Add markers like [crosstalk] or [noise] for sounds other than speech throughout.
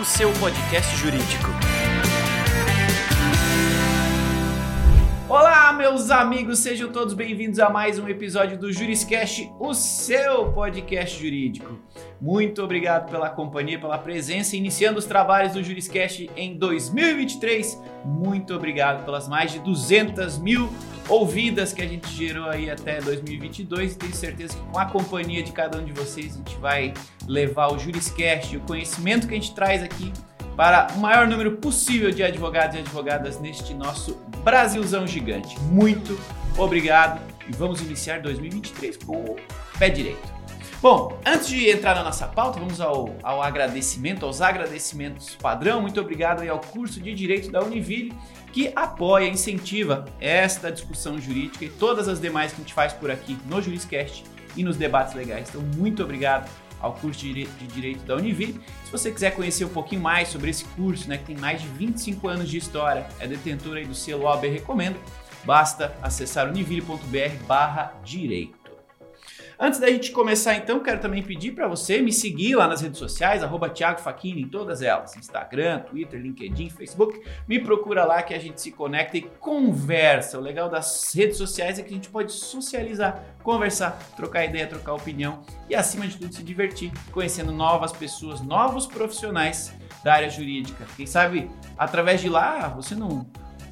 O seu podcast jurídico. Olá, meus amigos, sejam todos bem-vindos a mais um episódio do Juriscast, o seu podcast jurídico. Muito obrigado pela companhia, pela presença, iniciando os trabalhos do Juriscast em 2023. Muito obrigado pelas mais de 200 mil ouvidas que a gente gerou aí até 2022 e tenho certeza que com a companhia de cada um de vocês a gente vai levar o Juriscast, o conhecimento que a gente traz aqui para o maior número possível de advogados e advogadas neste nosso Brasilzão gigante. Muito obrigado e vamos iniciar 2023 com o pé direito. Bom, antes de entrar na nossa pauta, vamos ao, ao agradecimento, aos agradecimentos padrão. Muito obrigado aí ao curso de Direito da Univille, que apoia, incentiva esta discussão jurídica e todas as demais que a gente faz por aqui no Juriscast e nos debates legais. Então, muito obrigado ao curso de Direito da Univille. Se você quiser conhecer um pouquinho mais sobre esse curso, né, que tem mais de 25 anos de história, é detentor aí do selo OAB Recomendo, basta acessar univille.br/direito. Antes da gente começar, então, quero também pedir para você me seguir lá nas redes sociais, arroba Thiago Faquini, em todas elas: Instagram, Twitter, LinkedIn, Facebook. Me procura lá que a gente se conecta e conversa. O legal das redes sociais é que a gente pode socializar, conversar, trocar ideia, trocar opinião e, acima de tudo, se divertir, conhecendo novas pessoas, novos profissionais da área jurídica. Quem sabe, através de lá, você não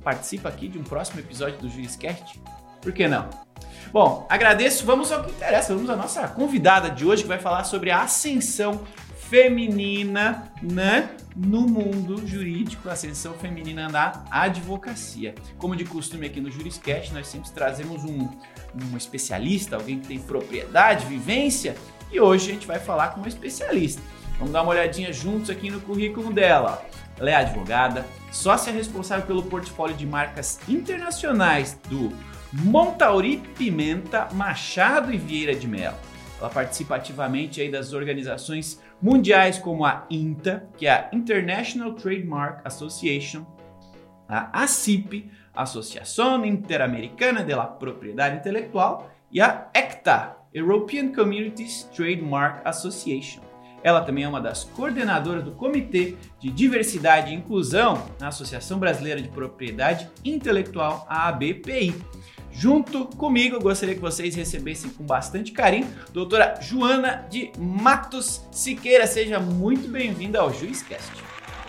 participa aqui de um próximo episódio do Juriscast? Por que não? Bom, agradeço. Vamos ao que interessa. Vamos à nossa convidada de hoje que vai falar sobre a ascensão feminina, né? No mundo jurídico, a ascensão feminina na advocacia. Como de costume aqui no Juriscast, nós sempre trazemos um, um especialista, alguém que tem propriedade, vivência, e hoje a gente vai falar com um especialista. Vamos dar uma olhadinha juntos aqui no currículo dela. Ela é advogada, sócia responsável pelo portfólio de marcas internacionais do Montauri Pimenta, Machado e Vieira de Mello. Ela participa ativamente aí das organizações mundiais como a INTA, que é a International Trademark Association, a ACIP, Associação Interamericana de la Propriedade Intelectual, e a ECTA, European Communities Trademark Association. Ela também é uma das coordenadoras do Comitê de Diversidade e Inclusão na Associação Brasileira de Propriedade Intelectual, a ABPI. Junto comigo, eu gostaria que vocês recebessem com bastante carinho doutora Joana de Matos Siqueira. Seja muito bem-vinda ao Juizcast.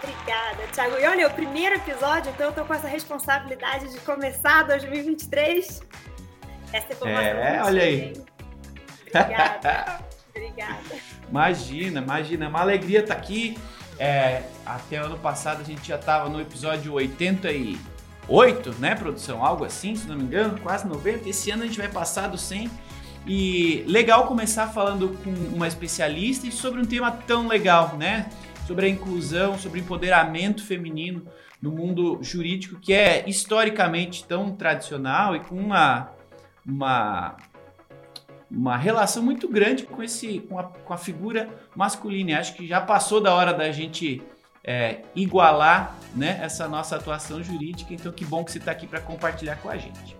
Obrigada, Thiago. E olha, é o primeiro episódio, então eu tô com essa responsabilidade de começar 2023. Essa informação. É, olha aí. Obrigada. [laughs] Obrigada. Imagina, imagina. É uma alegria estar aqui. É, até ano passado a gente já estava no episódio 80 e 8, né, produção? Algo assim, se não me engano, quase 90. Esse ano a gente vai passar do 100. E legal começar falando com uma especialista e sobre um tema tão legal, né? Sobre a inclusão, sobre empoderamento feminino no mundo jurídico que é historicamente tão tradicional e com uma, uma, uma relação muito grande com, esse, com, a, com a figura masculina. acho que já passou da hora da gente é, igualar né, essa nossa atuação jurídica. Então, que bom que você está aqui para compartilhar com a gente.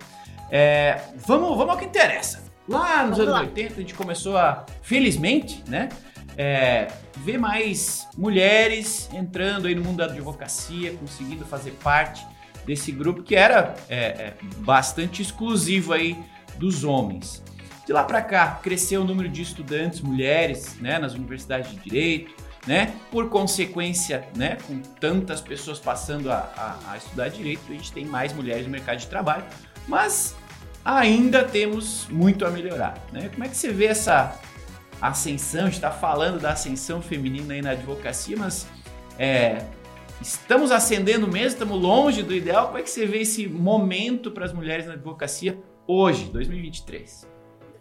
É, vamos, vamos ao que interessa. Lá nos vamos anos lá. 80, a gente começou a, felizmente, né, é, ver mais mulheres entrando aí no mundo da advocacia, conseguindo fazer parte desse grupo que era é, é bastante exclusivo aí dos homens. De lá para cá, cresceu o número de estudantes mulheres né, nas universidades de direito, né? Por consequência, né, com tantas pessoas passando a, a, a, estudar direito, a gente tem mais mulheres no mercado de trabalho, mas ainda temos muito a melhorar, né? Como é que você vê essa ascensão? A gente está falando da ascensão feminina aí na advocacia, mas é, estamos ascendendo mesmo, estamos longe do ideal. Como é que você vê esse momento para as mulheres na advocacia hoje, 2023?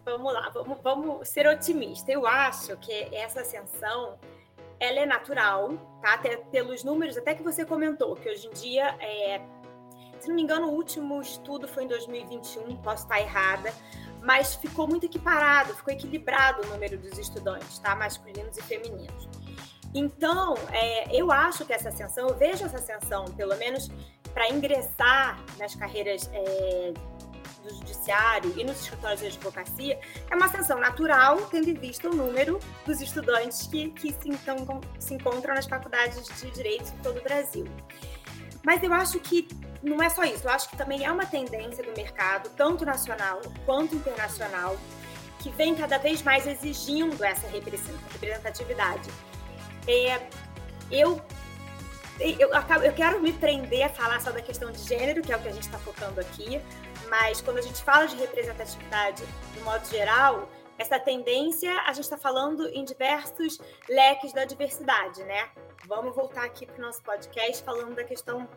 Vamos lá, vamos, vamos ser otimistas. Eu acho que essa ascensão ela é natural, tá? Até pelos números, até que você comentou, que hoje em dia, é, se não me engano, o último estudo foi em 2021, posso estar errada, mas ficou muito equiparado, ficou equilibrado o número dos estudantes, tá? Masculinos e femininos. Então, é, eu acho que essa ascensão, eu vejo essa ascensão, pelo menos para ingressar nas carreiras é, do judiciário e nos escritórios de advocacia é uma ascensão natural, tendo em vista o número dos estudantes que, que se, então, se encontram nas faculdades de direito de todo o Brasil. Mas eu acho que não é só isso, eu acho que também é uma tendência do mercado, tanto nacional quanto internacional, que vem cada vez mais exigindo essa representatividade. É, eu, eu, eu quero me prender a falar só da questão de gênero, que é o que a gente está focando aqui, mas quando a gente fala de representatividade de modo geral, essa tendência a gente está falando em diversos leques da diversidade, né? Vamos voltar aqui para o nosso podcast falando da questão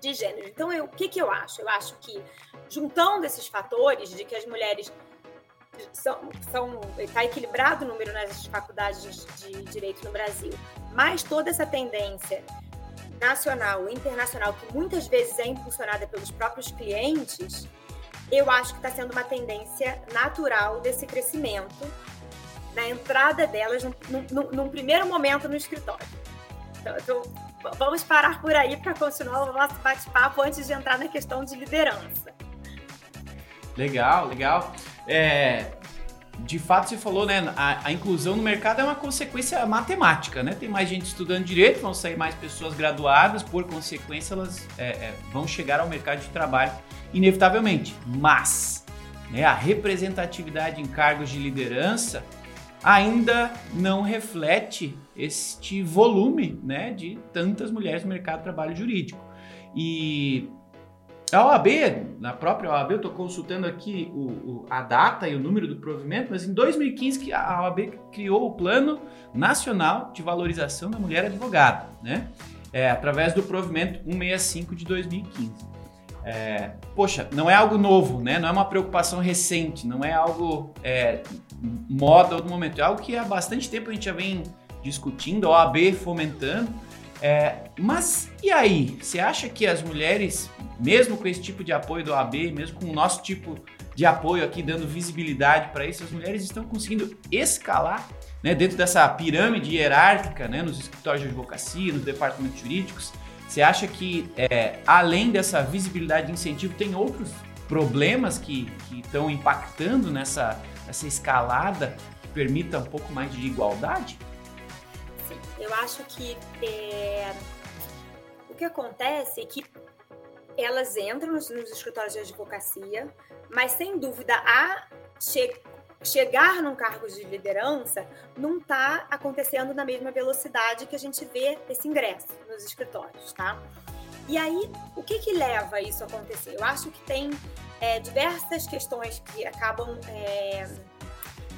de gênero. Então, eu, o que, que eu acho? Eu acho que, juntando esses fatores de que as mulheres são, são está equilibrado o número nas faculdades de direito no Brasil, mas toda essa tendência nacional e internacional que muitas vezes é impulsionada pelos próprios clientes, eu acho que está sendo uma tendência natural desse crescimento na entrada delas num, primeiro momento no escritório. Então, então vamos parar por aí para continuar o nosso bate-papo antes de entrar na questão de liderança. Legal, legal. É, de fato, você falou, né? A, a, inclusão no mercado é uma consequência matemática, né? Tem mais gente estudando direito, vão sair mais pessoas graduadas, por consequência, elas é, é, vão chegar ao mercado de trabalho inevitavelmente. Mas né, a representatividade em cargos de liderança ainda não reflete este volume né, de tantas mulheres no mercado de trabalho jurídico. E a OAB, na própria OAB, eu estou consultando aqui o, o, a data e o número do provimento, mas em 2015 que a OAB criou o Plano Nacional de Valorização da Mulher Advogada, né? É, através do provimento 165 de 2015. É, poxa, não é algo novo, né? Não é uma preocupação recente, não é algo é, moda do momento, é algo que há bastante tempo a gente já vem discutindo, a OAB fomentando. É, mas e aí? Você acha que as mulheres mesmo com esse tipo de apoio do AB, mesmo com o nosso tipo de apoio aqui dando visibilidade para isso, as mulheres estão conseguindo escalar né, dentro dessa pirâmide hierárquica né, nos escritórios de advocacia, nos departamentos jurídicos. Você acha que, é, além dessa visibilidade e incentivo, tem outros problemas que, estão impactando nessa, nessa escalada que permita um pouco mais de igualdade? Eu acho que é, o que acontece é que elas entram nos, nos escritórios de advocacia, mas sem dúvida a che chegar num cargo de liderança não está acontecendo na mesma velocidade que a gente vê esse ingresso nos escritórios, tá? E aí, o que que leva isso a acontecer? Eu acho que tem é, diversas questões que acabam é,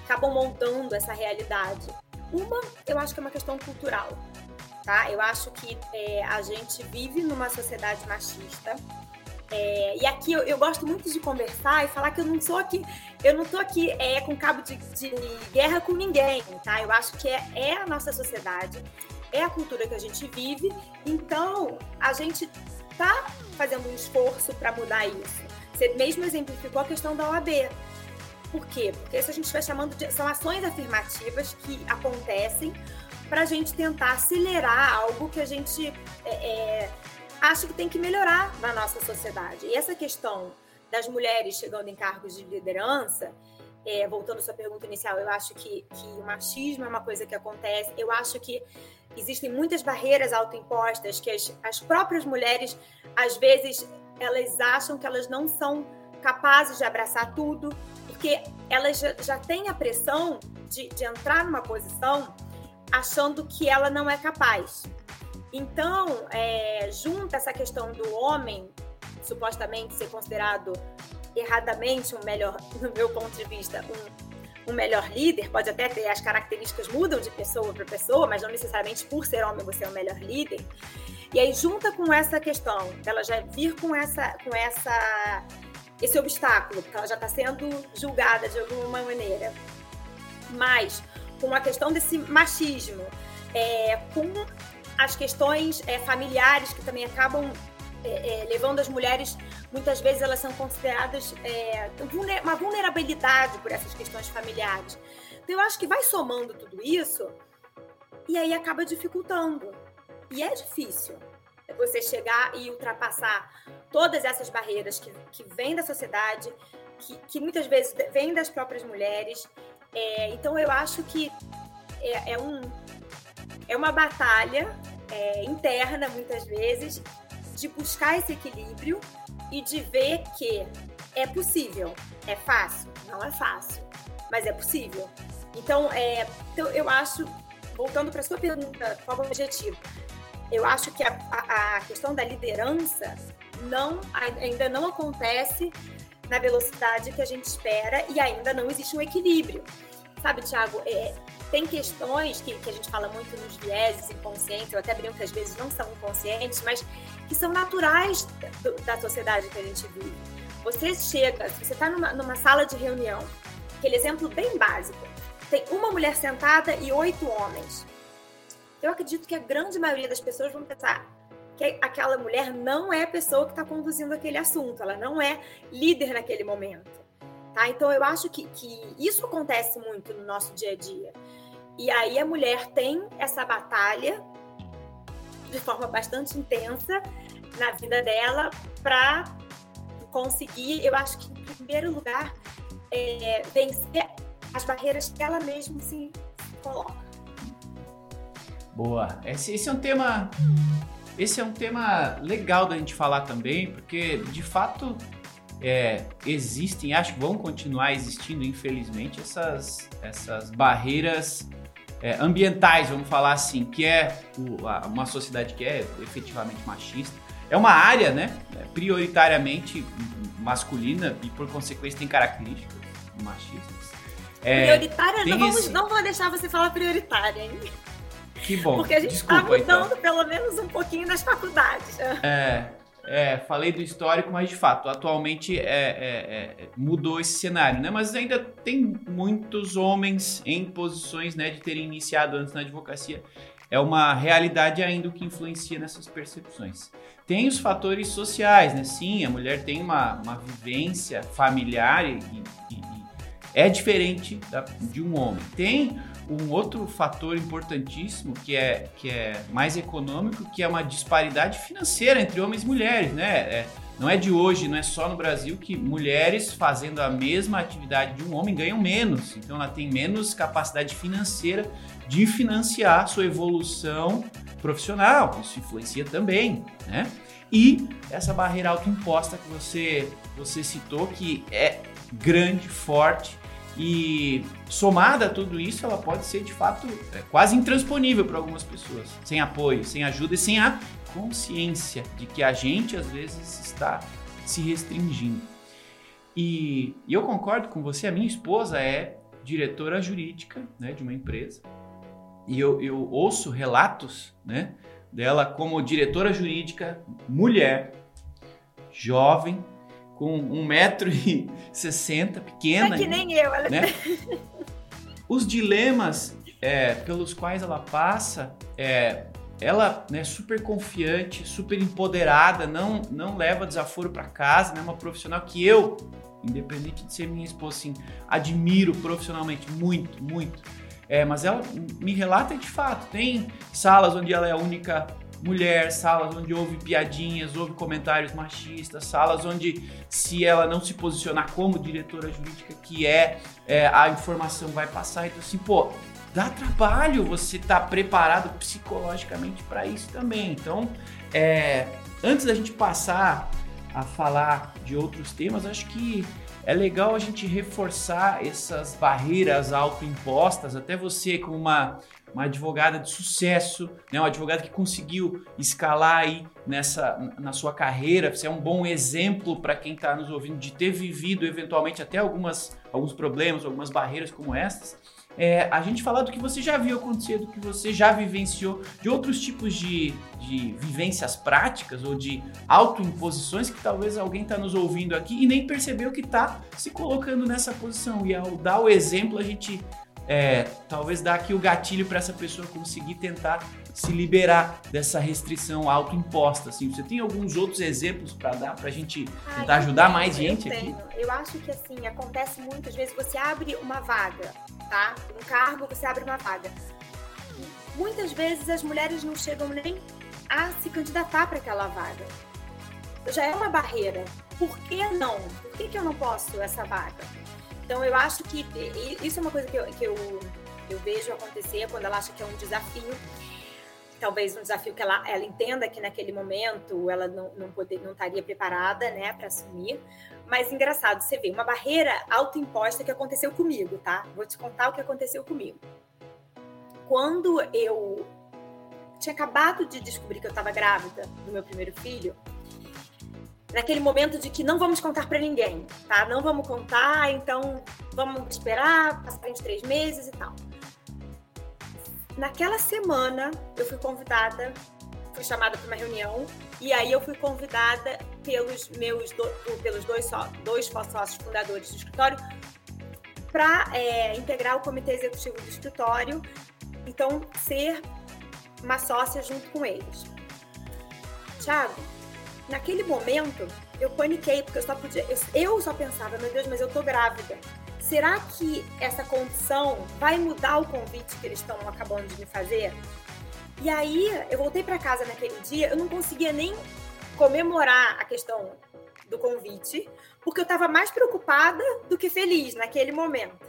acabam moldando essa realidade. Uma, eu acho que é uma questão cultural tá? Eu acho que é, a gente vive numa sociedade machista. É, e aqui eu, eu, gosto muito de conversar e falar que eu não sou aqui, eu não tô aqui é, com cabo de, de guerra com ninguém, tá? Eu acho que é, é a nossa sociedade, é a cultura que a gente vive, então a gente tá fazendo um esforço para mudar isso. Você mesmo exemplificou a questão da OAB. Por quê? Porque isso a gente vai chamando de. São ações afirmativas que acontecem para a gente tentar acelerar algo que a gente é, é, acha que tem que melhorar na nossa sociedade. E essa questão das mulheres chegando em cargos de liderança, é, voltando à sua pergunta inicial, eu acho que, que o machismo é uma coisa que acontece. Eu acho que existem muitas barreiras autoimpostas que as, as próprias mulheres, às vezes, elas acham que elas não são capazes de abraçar tudo, porque elas já, já têm a pressão de, de entrar numa posição achando que ela não é capaz. Então, é, junta essa questão do homem supostamente ser considerado erradamente um melhor, [laughs] no meu ponto de vista, um, um melhor líder, pode até ter as características mudam de pessoa para pessoa, mas não necessariamente por ser homem você é o melhor líder. E aí junta com essa questão dela já vir com essa com essa esse obstáculo, porque ela já está sendo julgada de alguma maneira. Mas com a questão desse machismo, é, com as questões é, familiares que também acabam é, é levando as mulheres, muitas vezes elas são consideradas é, uma vulnerabilidade por essas questões familiares. Então eu acho que vai somando tudo isso e aí acaba dificultando. E é difícil você chegar e ultrapassar todas essas barreiras que, que vêm da sociedade, que, que muitas vezes vêm das próprias mulheres. É, então, eu acho que é, é, um, é uma batalha é, interna, muitas vezes, de buscar esse equilíbrio e de ver que é possível. É fácil? Não é fácil, mas é possível. Então, é, então eu acho, voltando para a sua pergunta, qual é o objetivo? Eu acho que a, a, a questão da liderança não, ainda não acontece na velocidade que a gente espera e ainda não existe um equilíbrio. Sabe, Tiago, é, tem questões que, que, a gente fala muito nos vieses inconscientes, eu até brinco que às vezes não são inconscientes, mas que são naturais da, da sociedade que a gente vive. Você chega, você está numa, numa sala de reunião, aquele exemplo bem básico, tem uma mulher sentada e oito homens. Eu acredito que a grande maioria das pessoas vão pensar que aquela mulher não é a pessoa que está conduzindo aquele assunto, ela não é líder naquele momento. Tá? Então eu acho que, que isso acontece muito no nosso dia a dia. E aí a mulher tem essa batalha de forma bastante intensa na vida dela para conseguir, eu acho que em primeiro lugar, é, vencer as barreiras que ela mesma se coloca. Boa. Esse, esse é um tema. Esse é um tema legal da gente falar também, porque de fato é, existem, acho que vão continuar existindo, infelizmente, essas, essas barreiras é, ambientais, vamos falar assim, que é o, a, uma sociedade que é efetivamente machista. É uma área, né, prioritariamente masculina e por consequência tem características machistas. É, prioritária, não, vamos, esse... não vou deixar você falar prioritária, hein? Que bom. Porque a gente está mudando então. pelo menos um pouquinho nas faculdades. É, é, falei do histórico, mas de fato, atualmente é, é, é, mudou esse cenário, né? Mas ainda tem muitos homens em posições né, de terem iniciado antes na advocacia. É uma realidade ainda que influencia nessas percepções. Tem os fatores sociais, né? Sim, a mulher tem uma, uma vivência familiar e, e, e é diferente da, de um homem. Tem um outro fator importantíssimo que é, que é mais econômico, que é uma disparidade financeira entre homens e mulheres, né? É, não é de hoje, não é só no Brasil que mulheres fazendo a mesma atividade de um homem ganham menos. Então ela tem menos capacidade financeira de financiar sua evolução profissional. Isso influencia também, né? E essa barreira autoimposta que você, você citou, que é grande, forte e somada a tudo isso, ela pode ser de fato é, quase intransponível para algumas pessoas, sem apoio, sem ajuda e sem a consciência de que a gente às vezes está se restringindo. E, e eu concordo com você, a minha esposa é diretora jurídica né, de uma empresa e eu, eu ouço relatos né, dela como diretora jurídica, mulher, jovem, com 1,60m, pequena. É que nem eu, ela... né? [laughs] Os dilemas é, pelos quais ela passa, é, ela é né, super confiante, super empoderada, não, não leva desaforo para casa, né? Uma profissional que eu, independente de ser minha esposa, assim, admiro profissionalmente muito, muito. É, mas ela me relata de fato, tem salas onde ela é a única mulher, salas onde houve piadinhas, houve comentários machistas, salas onde se ela não se posicionar como diretora jurídica que é, é a informação vai passar. Então assim, pô, dá trabalho você estar tá preparado psicologicamente para isso também. Então, é, antes da gente passar a falar de outros temas, acho que é legal a gente reforçar essas barreiras autoimpostas, até você como uma uma advogada de sucesso, né? uma advogada que conseguiu escalar aí nessa, na sua carreira. Você é um bom exemplo para quem está nos ouvindo de ter vivido eventualmente até algumas, alguns problemas, algumas barreiras como essas. É, a gente falar do que você já viu acontecer, do que você já vivenciou, de outros tipos de, de vivências práticas ou de autoimposições que talvez alguém está nos ouvindo aqui e nem percebeu que está se colocando nessa posição. E ao dar o exemplo, a gente é, talvez dar aqui o gatilho para essa pessoa conseguir tentar se liberar dessa restrição autoimposta. Assim, você tem alguns outros exemplos para dar para a gente tentar ajudar tenho, mais gente eu aqui? Eu acho que assim acontece muitas vezes. Você abre uma vaga, tá? Um cargo, você abre uma vaga. Muitas vezes as mulheres não chegam nem a se candidatar para aquela vaga. já é uma barreira. Por que não? Por que, que eu não posso essa vaga? Então, eu acho que isso é uma coisa que eu, que eu, eu vejo acontecer quando ela acha que é um desafio talvez um desafio que ela, ela entenda que naquele momento ela não, não, poder, não estaria preparada né, para assumir. Mas engraçado, você vê uma barreira autoimposta que aconteceu comigo, tá? Vou te contar o que aconteceu comigo. Quando eu tinha acabado de descobrir que eu estava grávida do meu primeiro filho, naquele momento de que não vamos contar para ninguém, tá? Não vamos contar, então vamos esperar, passar uns três meses e tal. Naquela semana, eu fui convidada, fui chamada para uma reunião, e aí eu fui convidada pelos meus do, pelos dois, só, dois sócios fundadores do escritório para é, integrar o comitê executivo do escritório, então ser uma sócia junto com eles. Tiago, naquele momento eu paniquei porque eu só podia, eu, eu só pensava, meu Deus, mas eu tô grávida será que essa condição vai mudar o convite que eles estão acabando de me fazer? E aí, eu voltei para casa naquele dia, eu não conseguia nem comemorar a questão do convite, porque eu estava mais preocupada do que feliz naquele momento.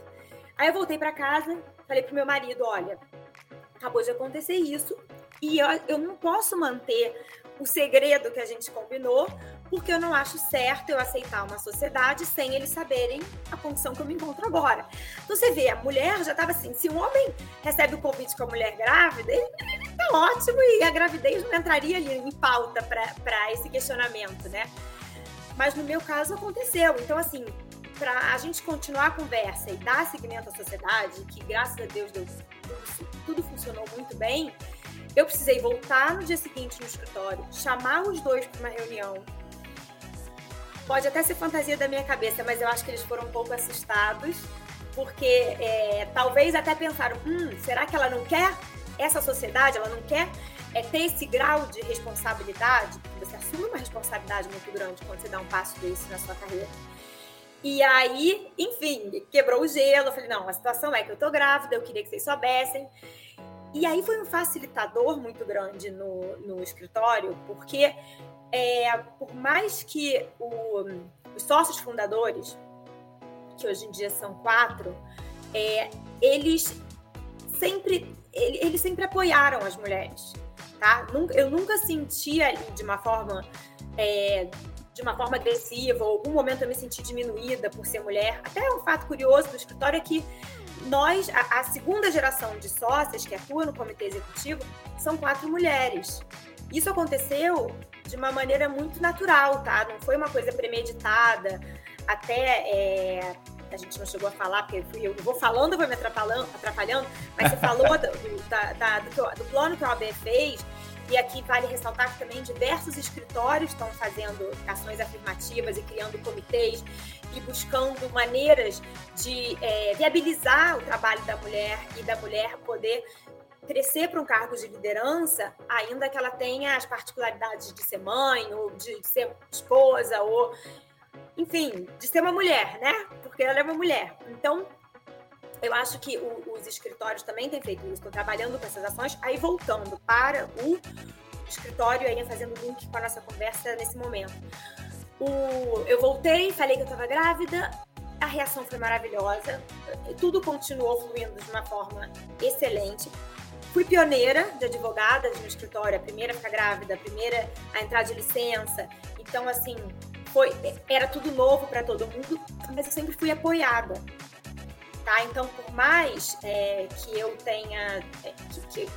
Aí eu voltei para casa, falei pro meu marido, olha, acabou de acontecer isso e eu, eu não posso manter o segredo que a gente combinou, porque eu não acho certo eu aceitar uma sociedade sem eles saberem a condição que eu me encontro agora. Então você vê, a mulher já estava assim, se um homem recebe o convite com a mulher grávida, ele, tá ótimo e a gravidez não entraria ali em pauta para esse questionamento, né? Mas no meu caso aconteceu. Então, assim, para a gente continuar a conversa e dar seguimento à sociedade, que graças a Deus deu, tudo, tudo funcionou muito bem, eu precisei voltar no dia seguinte no escritório, chamar os dois para uma reunião, Pode até ser fantasia da minha cabeça, mas eu acho que eles foram um pouco assustados, porque é, talvez até pensaram: hum, será que ela não quer essa sociedade? Ela não quer é, ter esse grau de responsabilidade? Você assume uma responsabilidade muito grande quando você dá um passo desse na sua carreira. E aí, enfim, quebrou o gelo. Eu falei: não, a situação é que eu tô grávida, eu queria que vocês soubessem. E aí foi um facilitador muito grande no, no escritório, porque é, por mais que o, os sócios fundadores, que hoje em dia são quatro, é, eles sempre eles sempre apoiaram as mulheres, tá? Eu nunca senti ali de uma forma é, de uma forma agressiva, ou algum momento eu me senti diminuída por ser mulher. Até um fato curioso do escritório é que nós, a, a segunda geração de sócias que atua no comitê executivo, são quatro mulheres. Isso aconteceu de uma maneira muito natural, tá? Não foi uma coisa premeditada. Até é, a gente não chegou a falar, porque eu vou falando, vou me atrapalhando, atrapalhando mas você falou [laughs] do, da, da, do, do, plano que o OAB fez, e aqui vale ressaltar que também diversos escritórios estão fazendo ações afirmativas e criando comitês e buscando maneiras de é, viabilizar o trabalho da mulher e da mulher poder crescer para um cargo de liderança, ainda que ela tenha as particularidades de ser mãe, ou de, ser esposa, ou, enfim, de ser uma mulher, né? Porque ela é uma mulher. Então, eu acho que o, os escritórios também têm feito isso, estão trabalhando com essas ações. Aí, voltando para o escritório, aí fazendo link com a nossa conversa nesse momento. O, eu voltei, falei que eu estava grávida, a reação foi maravilhosa, tudo continuou fluindo de uma forma excelente. Fui pioneira de advogada no escritório, a primeira a ficar grávida, a primeira a entrar de licença. Então, assim, foi, era tudo novo para todo mundo, mas eu sempre fui apoiada. Tá? Então, por mais é, que eu tenha. É, que, que,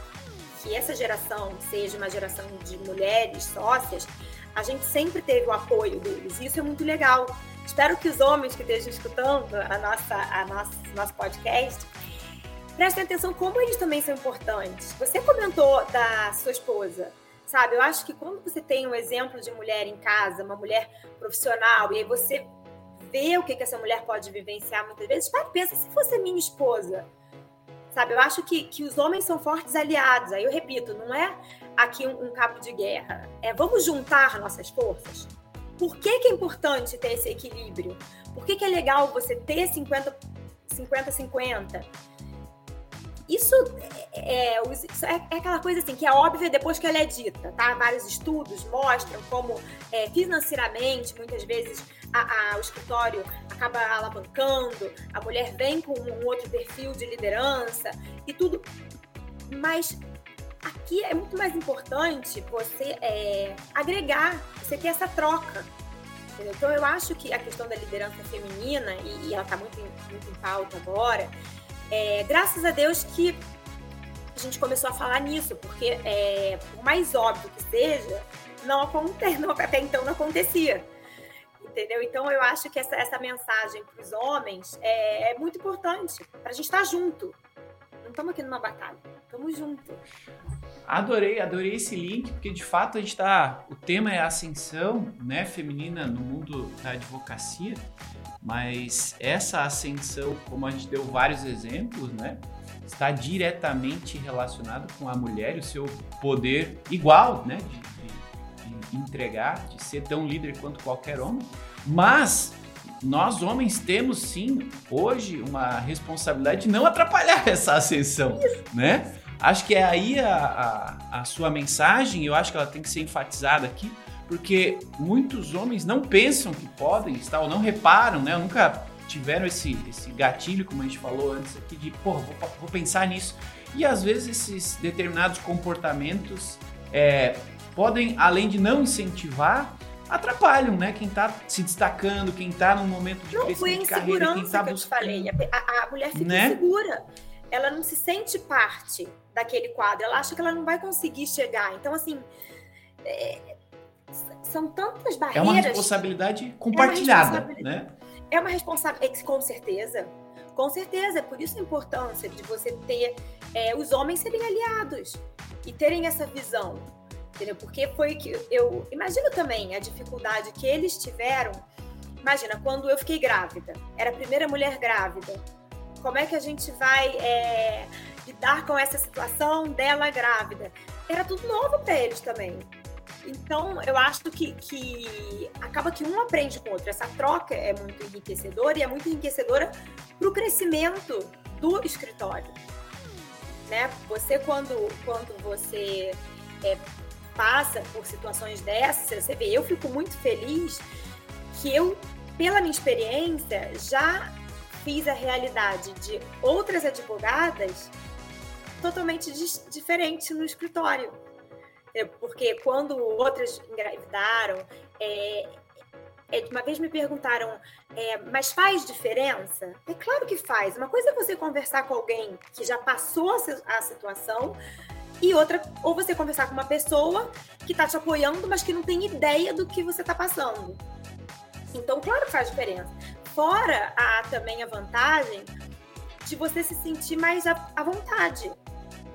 que essa geração seja uma geração de mulheres sócias, a gente sempre teve o apoio deles. E isso é muito legal. Espero que os homens que estejam escutando a nossa, a nossa, nosso podcast prestem atenção como eles também são importantes. Você comentou da sua esposa, sabe? Eu acho que quando você tem um exemplo de mulher em casa, uma mulher profissional, e aí você vê o que, que essa mulher pode vivenciar muitas vezes, para pensa, se fosse minha esposa, sabe? Eu acho que, que os homens são fortes aliados. Aí eu repito, não é aqui um, um cabo de guerra. É vamos juntar nossas forças. Por que, que é importante ter esse equilíbrio? Por que, que é legal você ter 50-50? Isso é, é, é, aquela coisa assim que é óbvia depois que ela é dita, tá? Vários estudos mostram como é, financeiramente, muitas vezes, a, a, o escritório acaba alavancando, a mulher vem com um outro perfil de liderança e tudo. Mas aqui é muito mais importante você é, agregar, você ter essa troca. Então eu acho que a questão da liderança feminina, e, e ela está muito, muito em pauta agora, é, graças a Deus que a gente começou a falar nisso, porque é, por mais óbvio que seja, não acontece, não, até então não acontecia. Entendeu? Então eu acho que essa, essa mensagem para os homens é, é, muito importante para a gente estar tá junto. Não estamos aqui numa batalha, estamos juntos. Adorei, adorei esse link, porque de fato a gente está. O tema é ascensão né, feminina no mundo da advocacia. Mas essa ascensão, como a gente deu vários exemplos, né, está diretamente relacionado com a mulher e o seu poder igual, né, de, de, de entregar, de ser tão líder quanto qualquer homem. Mas nós homens temos sim hoje uma responsabilidade de não atrapalhar [laughs] essa ascensão, né? Acho que é aí a, a, a sua mensagem, eu acho que ela tem que ser enfatizada aqui, porque muitos homens não pensam que podem estar ou não reparam, né? Nunca tiveram esse, esse gatilho, como a gente falou antes aqui, de, pô, vou, vou pensar nisso. E às vezes esses determinados comportamentos é, podem, além de não incentivar, atrapalham, né? Quem tá se destacando, quem tá num momento de não, crescimento de carreira, quem tá que buscando. Te falei. A, a mulher fica né? insegura. Ela não se sente parte daquele quadro. Ela acha que ela não vai conseguir chegar. Então, assim, é, são tantas barreiras. É uma responsabilidade compartilhada, é uma né? É uma responsabilidade, com certeza. Com certeza, é por isso a importância de você ter é, os homens serem aliados e terem essa visão, entendeu? Porque foi que eu imagino também a dificuldade que eles tiveram. Imagina, quando eu fiquei grávida, era a primeira mulher grávida. Como é que a gente vai é, lidar com essa situação dela grávida? Era tudo novo para eles também. Então, eu acho que, que acaba que um aprende com o outro. Essa troca é muito enriquecedora e é muito enriquecedora para o crescimento do escritório. Né? Você, quando, quando você é, passa por situações dessas, você vê, eu fico muito feliz que eu, pela minha experiência, já fiz a realidade de outras advogadas totalmente diferente no escritório é, porque quando outras engravidaram, é, é, uma vez me perguntaram, é, mas faz diferença? É claro que faz. Uma coisa é você conversar com alguém que já passou a situação, e outra, ou você conversar com uma pessoa que está te apoiando, mas que não tem ideia do que você está passando. Então, claro que faz diferença. Fora a, também a vantagem de você se sentir mais à, à vontade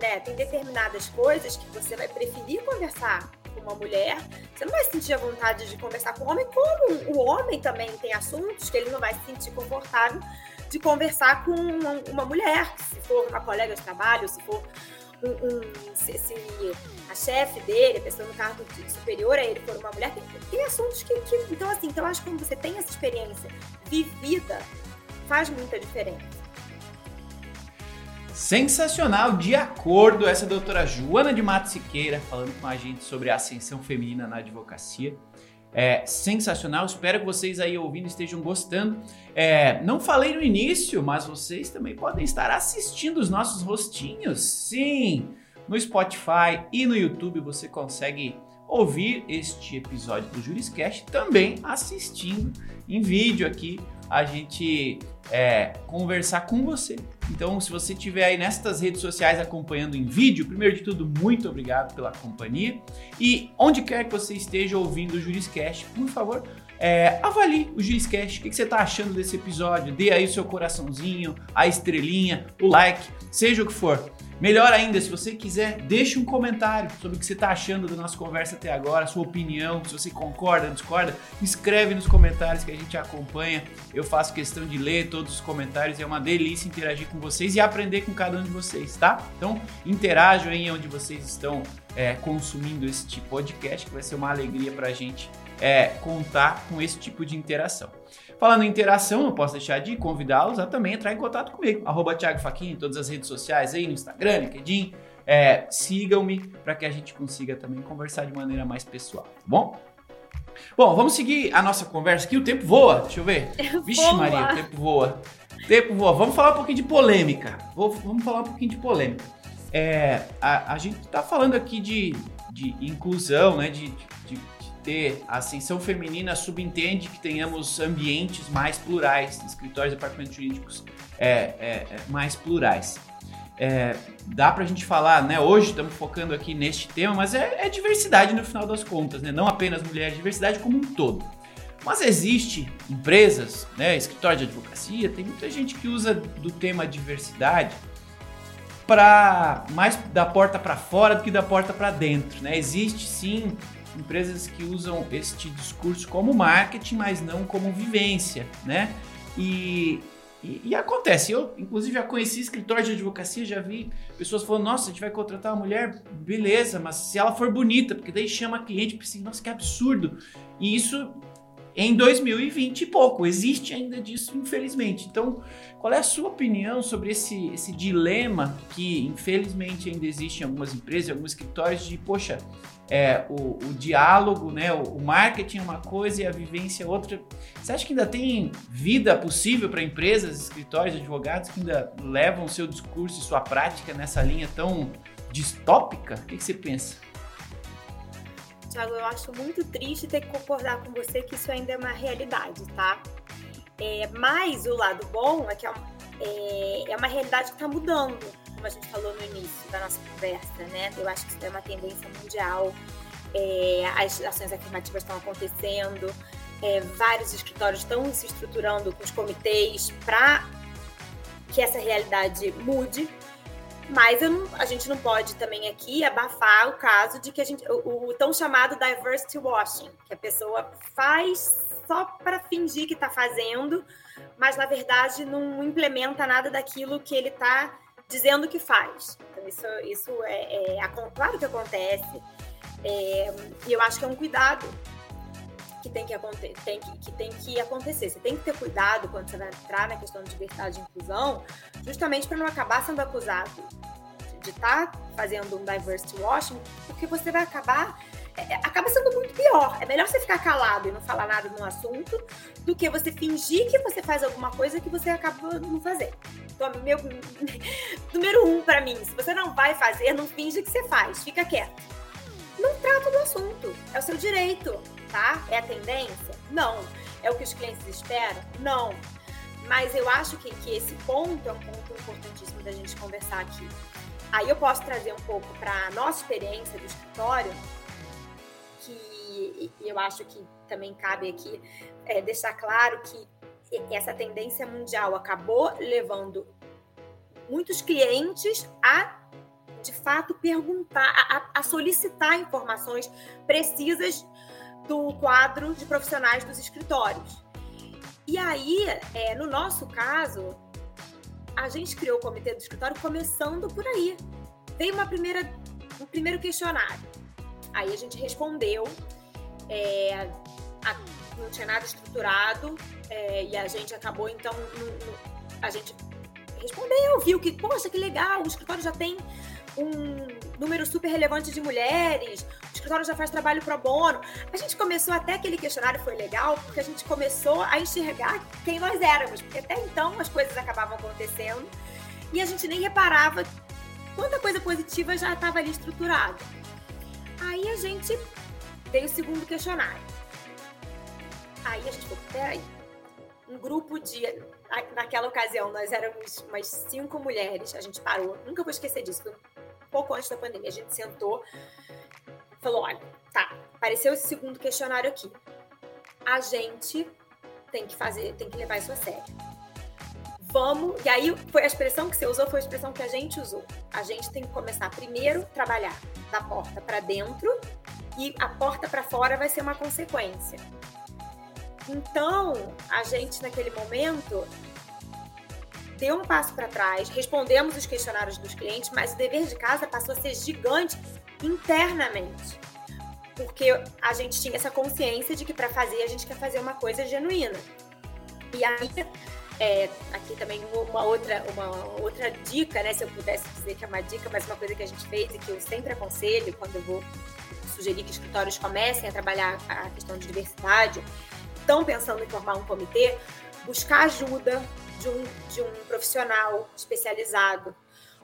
né? Tem determinadas coisas que você vai preferir conversar com uma mulher, você não vai sentir a vontade de conversar com o homem, como o homem também tem assuntos que ele não vai se sentir confortável de conversar com uma, uma mulher, se for uma colega de trabalho, se for um, um se, se, a chefe dele, a pessoa no cargo superior a ele for uma mulher, tem, tem assuntos que, que, Então, assim, então acho que quando você tem essa experiência vivida, faz muita diferença. Sensacional, de acordo, essa é a doutora Joana de Matos Siqueira falando com a gente sobre a ascensão feminina na advocacia. É sensacional, espero que vocês aí ouvindo estejam gostando. É, não falei no início, mas vocês também podem estar assistindo os nossos rostinhos. Sim, no Spotify e no YouTube você consegue ouvir este episódio do Juriscast também assistindo em vídeo aqui a gente é, conversar com você. Então, se você estiver aí nestas redes sociais acompanhando em vídeo, primeiro de tudo, muito obrigado pela companhia. E onde quer que você esteja ouvindo o Juriscast, por favor, é, avalie o Juriscast. O que você está achando desse episódio? Dê aí o seu coraçãozinho, a estrelinha, o like, seja o que for. Melhor ainda, se você quiser, deixe um comentário sobre o que você está achando da nossa conversa até agora, sua opinião, se você concorda, discorda, escreve nos comentários que a gente acompanha. Eu faço questão de ler todos os comentários, é uma delícia interagir com vocês e aprender com cada um de vocês, tá? Então, interajam aí onde vocês estão é, consumindo tipo podcast, que vai ser uma alegria para a gente é, contar com esse tipo de interação. Falando em interação, não posso deixar de convidá-los a também entrar em contato comigo. Arroba Thiago Faquinha em todas as redes sociais aí, no Instagram, LinkedIn. É, Sigam-me para que a gente consiga também conversar de maneira mais pessoal, tá bom? Bom, vamos seguir a nossa conversa aqui. O tempo voa, deixa eu ver. [laughs] Vixe, voa. Maria, o tempo voa. O tempo voa. Vamos falar um pouquinho de polêmica. Vamos falar um pouquinho de polêmica. É, a, a gente está falando aqui de, de inclusão, né? De, de, ter a ascensão feminina subentende que tenhamos ambientes mais plurais, escritórios e departamentos jurídicos é, é, é mais plurais. É, dá pra gente falar, né? Hoje estamos focando aqui neste tema, mas é, é, diversidade no final das contas, né? Não apenas mulheres, diversidade como um todo. Mas existe empresas, né? Escritório de advocacia, tem muita gente que usa do tema diversidade para mais da porta para fora do que da porta para dentro, né? Existe sim empresas que usam este discurso como marketing, mas não como vivência, né? E e, e, acontece, eu inclusive já conheci escritório de advocacia, já vi pessoas falando, nossa, a gente vai contratar uma mulher, beleza, mas se ela for bonita, porque daí chama a cliente, pensa, assim, nossa, que absurdo. E isso em 2020 e pouco, existe ainda disso, infelizmente. Então, qual é a sua opinião sobre esse, esse dilema que infelizmente ainda existe em algumas empresas, em alguns escritórios, de, poxa, é, o, o, diálogo, né, o, o, marketing é uma coisa e a vivência é outra. Você acha que ainda tem vida possível para empresas, escritórios, advogados que ainda levam seu discurso e sua prática nessa linha tão distópica? O que, que você pensa? Tiago, eu acho muito triste ter que concordar com você que isso ainda é uma realidade, tá? É, mas o lado bom é que é, é, é uma realidade que está mudando como a gente falou no início da nossa conversa, né? Eu acho que isso é uma tendência mundial. É, as ações afirmativas estão acontecendo, é, vários escritórios estão se estruturando com os comitês para que essa realidade mude. Mas não, a gente não pode também aqui abafar o caso de que a gente, o, o tão chamado diversity washing, que a pessoa faz só para fingir que está fazendo, mas na verdade não implementa nada daquilo que ele está dizendo que faz. Então, isso, isso é, é, claro que acontece. É, e eu acho que é um cuidado que tem que, acontecer, tem que, que tem que acontecer. Você tem que ter cuidado quando você vai entrar na questão de diversidade e inclusão, justamente para não acabar sendo acusado de estar tá fazendo um diversity washing, porque você vai acabar é, é, acaba sendo muito pior. É melhor você ficar calado e não falar nada no assunto do que você fingir que você faz alguma coisa que você acaba não fazendo. Então, meu [laughs] número um para mim, se você não vai fazer, não finge que você faz, fica quieto. Não trata do assunto, é o seu direito, tá? É a tendência? Não. É o que os clientes esperam? Não. Mas eu acho que, que esse ponto é um ponto importantíssimo da gente conversar aqui. Aí eu posso trazer um pouco para a nossa experiência do escritório, que eu acho que também cabe aqui é, deixar claro que essa tendência mundial acabou levando muitos clientes a de fato perguntar, a, a solicitar informações precisas do quadro de profissionais dos escritórios. E aí, é, no nosso caso, a gente criou o comitê do escritório começando por aí. Veio uma primeira, um primeiro questionário. Aí a gente respondeu, é, a, não tinha nada estruturado é, e a gente acabou então, no, no, a gente respondeu, viu que, poxa, que legal, o escritório já tem um número super relevante de mulheres, escritório já faz trabalho pro bono. A gente começou até aquele questionário foi legal, porque a gente começou a enxergar quem nós éramos, porque até então as coisas acabavam acontecendo e a gente nem reparava quanta coisa positiva já estava ali estruturada. Aí a gente veio o segundo questionário. Aí a gente falou, peraí, um grupo de. Naquela ocasião, nós éramos umas cinco mulheres, a gente parou, nunca vou esquecer disso, um pouco antes da pandemia. A gente sentou, falou: olha, tá, apareceu esse segundo questionário aqui. A gente tem que fazer, tem que levar isso a sério. Vamos. E aí foi a expressão que você usou, foi a expressão que a gente usou. A gente tem que começar primeiro trabalhar da porta para dentro e a porta para fora vai ser uma consequência. Então, a gente naquele momento deu um passo para trás, respondemos os questionários dos clientes, mas o dever de casa passou a ser gigante internamente. Porque a gente tinha essa consciência de que para fazer a gente quer fazer uma coisa genuína. E aí, é, aqui também uma outra, uma outra dica, né? Se eu pudesse dizer que é uma dica, mas uma coisa que a gente fez e que eu sempre aconselho quando eu vou sugerir que escritórios comecem a trabalhar a questão de diversidade, estão pensando em formar um comitê, buscar ajuda de um, de um profissional especializado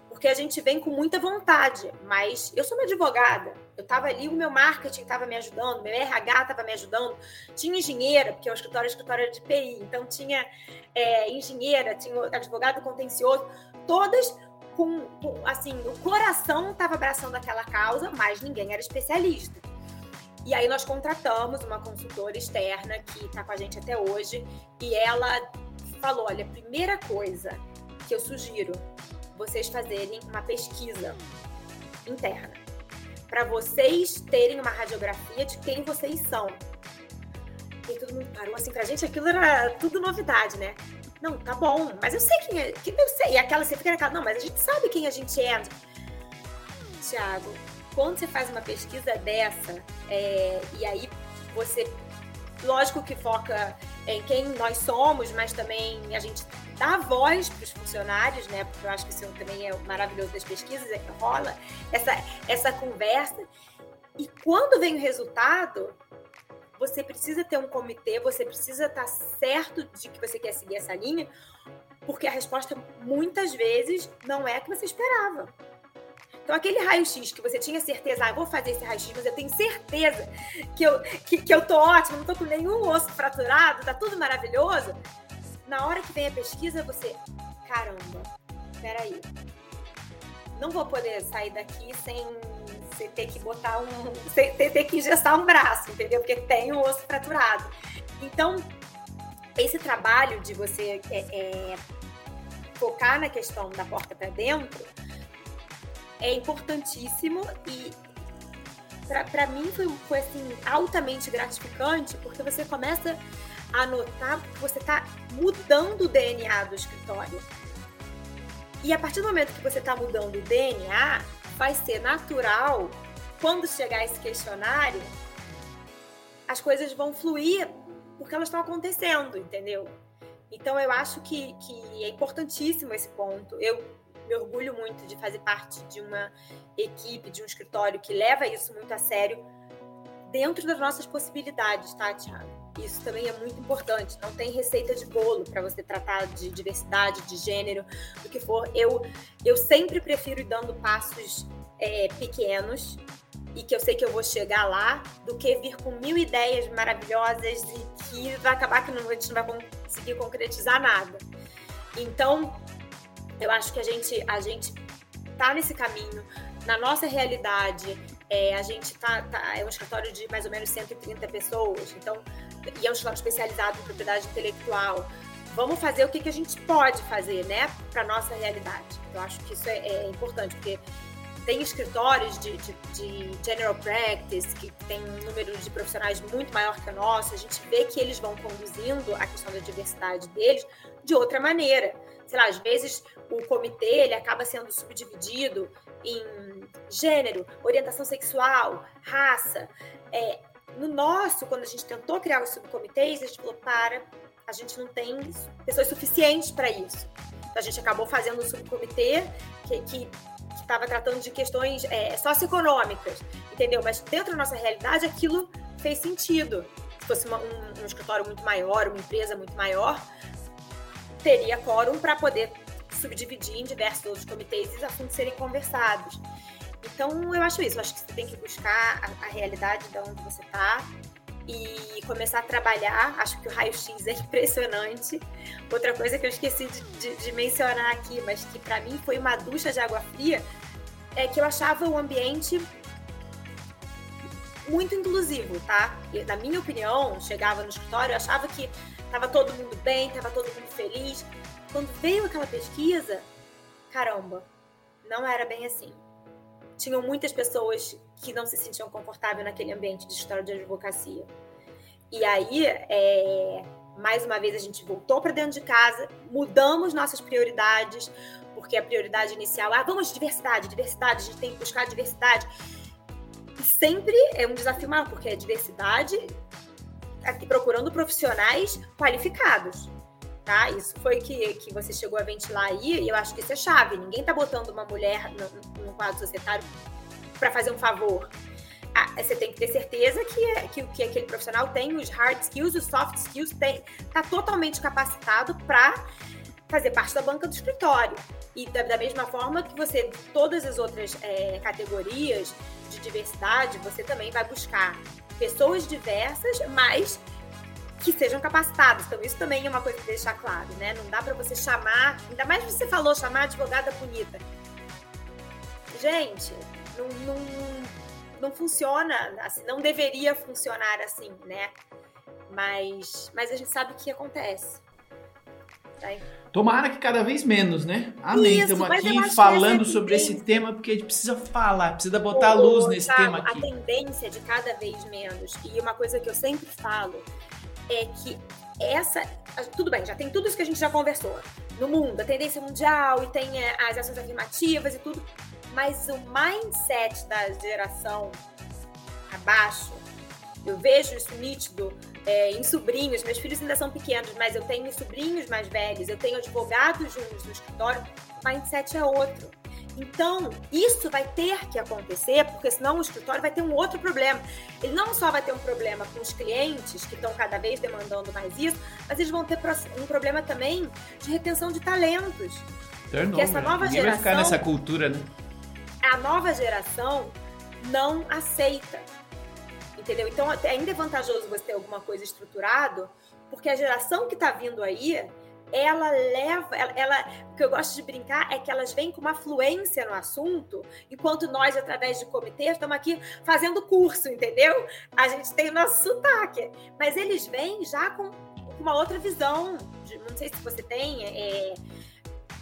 porque a gente vem com muita vontade, mas eu sou uma advogada, eu estava ali, o meu marketing estava me ajudando, meu RH estava me ajudando, tinha engenheira, porque o escritório é escritório de PI, então tinha é, engenheira, tinha advogado contencioso, todas com, com assim, o coração estava abraçando aquela causa, mas ninguém era especialista. E aí nós contratamos uma consultora externa que está com a gente até hoje, e ela falou: olha, primeira coisa que eu sugiro vocês fazerem uma pesquisa interna, para vocês terem uma radiografia de quem vocês são. E todo mundo parou assim, pra gente aquilo era tudo novidade, né? Não, tá bom, mas eu sei quem é, que eu sei. E aquela você fica naquela, não, mas a gente sabe quem a gente é. Tiago, quando você faz uma pesquisa dessa, é, e aí você, lógico que foca em quem nós somos, mas também a gente dar voz para os funcionários, né? Porque eu acho que isso também é maravilhoso das pesquisas, é que rola essa, essa conversa. E quando vem o resultado, você precisa ter um comitê, você precisa estar certo de que você quer seguir essa linha, porque a resposta muitas vezes não é a que você esperava. Então, aquele raio-x que você tinha certeza, ah, vou fazer esse raio-x, mas eu tenho certeza que eu, que, que eu tô ótimo, não tô com nenhum osso fraturado, tá tudo maravilhoso na hora que vem a pesquisa, você, caramba, peraí, não vou poder sair daqui sem você ter que botar um, [laughs] ter, que ingestar um braço, entendeu? Porque tem o um osso fraturado. Então, esse trabalho de você é, é, focar na questão da porta para dentro é importantíssimo e para mim foi, foi assim altamente gratificante porque você começa anotar, porque você está mudando o DNA do escritório. E a partir do momento que você está mudando o DNA, vai ser natural, quando chegar esse questionário, as coisas vão fluir porque elas estão acontecendo, entendeu? Então eu acho que, que é importantíssimo esse ponto. Eu me orgulho muito de fazer parte de uma equipe, de um escritório que leva isso muito a sério dentro das nossas possibilidades, tá, Thiago? Isso também é muito importante. Não tem receita de bolo para você tratar de diversidade, de gênero, do que for. Eu, eu sempre prefiro ir dando passos é, pequenos e que eu sei que eu vou chegar lá, do que vir com mil ideias maravilhosas e que vai acabar que não, a gente não vai conseguir concretizar nada. Então, eu acho que a gente a gente tá nesse caminho. Na nossa realidade, é, a gente tá, tá, é um escritório de mais ou menos 130 pessoas, então e é um escritório especializado em propriedade intelectual. Vamos fazer o que, que a gente pode fazer, né, para nossa realidade. Eu acho que isso é, é importante, porque tem escritórios de, de, de, general practice que tem um número de profissionais muito maior que o nosso. A gente vê que eles vão conduzindo a questão da diversidade deles de outra maneira. Sei lá, às vezes o comitê ele acaba sendo subdividido em gênero, orientação sexual, raça. É, no nosso, quando a gente tentou criar os subcomitês, a gente falou: para, a gente não tem pessoas suficientes para isso. Então, a gente acabou fazendo um subcomitê que, estava tratando de questões é, socioeconômicas, entendeu? Mas dentro da nossa realidade, aquilo fez sentido. Se fosse uma, um, um, escritório muito maior, uma empresa muito maior, teria quórum para poder subdividir em diversos outros comitês e os assuntos serem conversados. Então, eu acho isso. Eu acho que você tem que buscar a, a realidade de onde você está e começar a trabalhar. Acho que o raio-x é [laughs] impressionante. Outra coisa que eu esqueci de, de, de mencionar aqui, mas que para mim foi uma ducha de água fria, é que eu achava o ambiente muito inclusivo, tá? E, na minha opinião, chegava no escritório, eu achava que estava todo mundo bem, estava todo mundo feliz. Quando veio aquela pesquisa, caramba, não era bem assim tinham muitas pessoas que não se sentiam confortáveis naquele ambiente de história de advocacia. E aí, é, mais uma vez, a gente voltou para dentro de casa, mudamos nossas prioridades, porque a prioridade inicial, ah, vamos diversidade, diversidade, a gente tem que buscar diversidade. E sempre é um desafio maior, porque é diversidade aqui procurando profissionais qualificados. Tá? Isso foi que, que você chegou a ventilar aí, e eu acho que isso é chave. Ninguém tá botando uma mulher no, no quadro societário para fazer um favor. Ah, você tem que ter certeza que, é, que, que aquele profissional tem os hard skills, os soft skills, tem, tá totalmente capacitado para fazer parte da banca do escritório. E da, da, mesma forma que você, todas as outras é, categorias de diversidade, você também vai buscar pessoas diversas, mas que sejam capacitadas. Então, isso também é uma coisa que deixar claro, né? Não dá para você chamar, ainda mais você falou, chamar advogada bonita. Gente, não, não, não funciona assim, não deveria funcionar assim, né? Mas, mas a gente sabe o que acontece. Tá Tomara que cada vez menos, né? Amém. Estamos aqui falando sobre esse tema porque a gente precisa falar, precisa botar Pô, luz nesse tema aqui. A tendência de cada vez menos, e uma coisa que eu sempre falo, é que essa. Tudo bem, já tem tudo isso que a gente já conversou. No mundo, a tendência mundial, e tem é, as ações afirmativas e tudo. Mas o mindset da geração abaixo, eu vejo isso nítido é, em sobrinhos. Meus filhos ainda são pequenos, mas eu tenho sobrinhos mais velhos, eu tenho advogados juntos no escritório. O mindset é outro. Então, isso vai ter que acontecer, porque senão o escritório vai ter um outro problema. Ele não só vai ter um problema com os clientes, que estão cada vez demandando mais isso, mas eles vão ter um problema também de retenção de talentos. Turnover. Porque essa nova Ninguém geração. vai ficar nessa cultura, né? A nova geração não aceita. Entendeu? Então, ainda é vantajoso você ter alguma coisa estruturado, porque a geração que está vindo aí ela leva, ela, ela, o que eu gosto de brincar é que elas vêm com uma fluência no assunto, enquanto nós, através de comitê, estamos aqui fazendo curso, entendeu? A gente tem o nosso sotaque, mas eles vêm já com uma outra visão. De, não sei se você tem, é,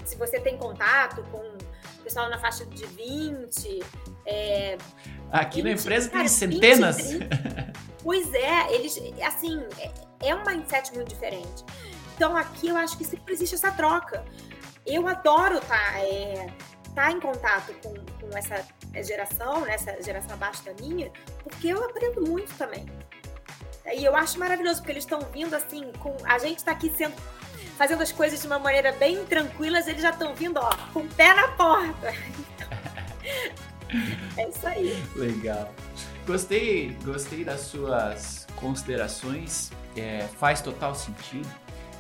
se você tem contato com o pessoal na faixa de 20. É, aqui 20, na empresa cara, tem centenas. 20, pois é, eles, assim, é, é um mindset muito diferente. Então aqui eu acho que sempre existe essa troca. Eu adoro estar tá, é, tá em contato com, com essa geração, né, essa geração abaixo da minha, porque eu aprendo muito também. E eu acho maravilhoso, porque eles estão vindo assim, com a gente está aqui sendo fazendo as coisas de uma maneira bem tranquilas, eles já estão vindo, ó, com o pé na porta. [laughs] é isso aí. Legal. Gostei, gostei das suas considerações. É, faz total sentido.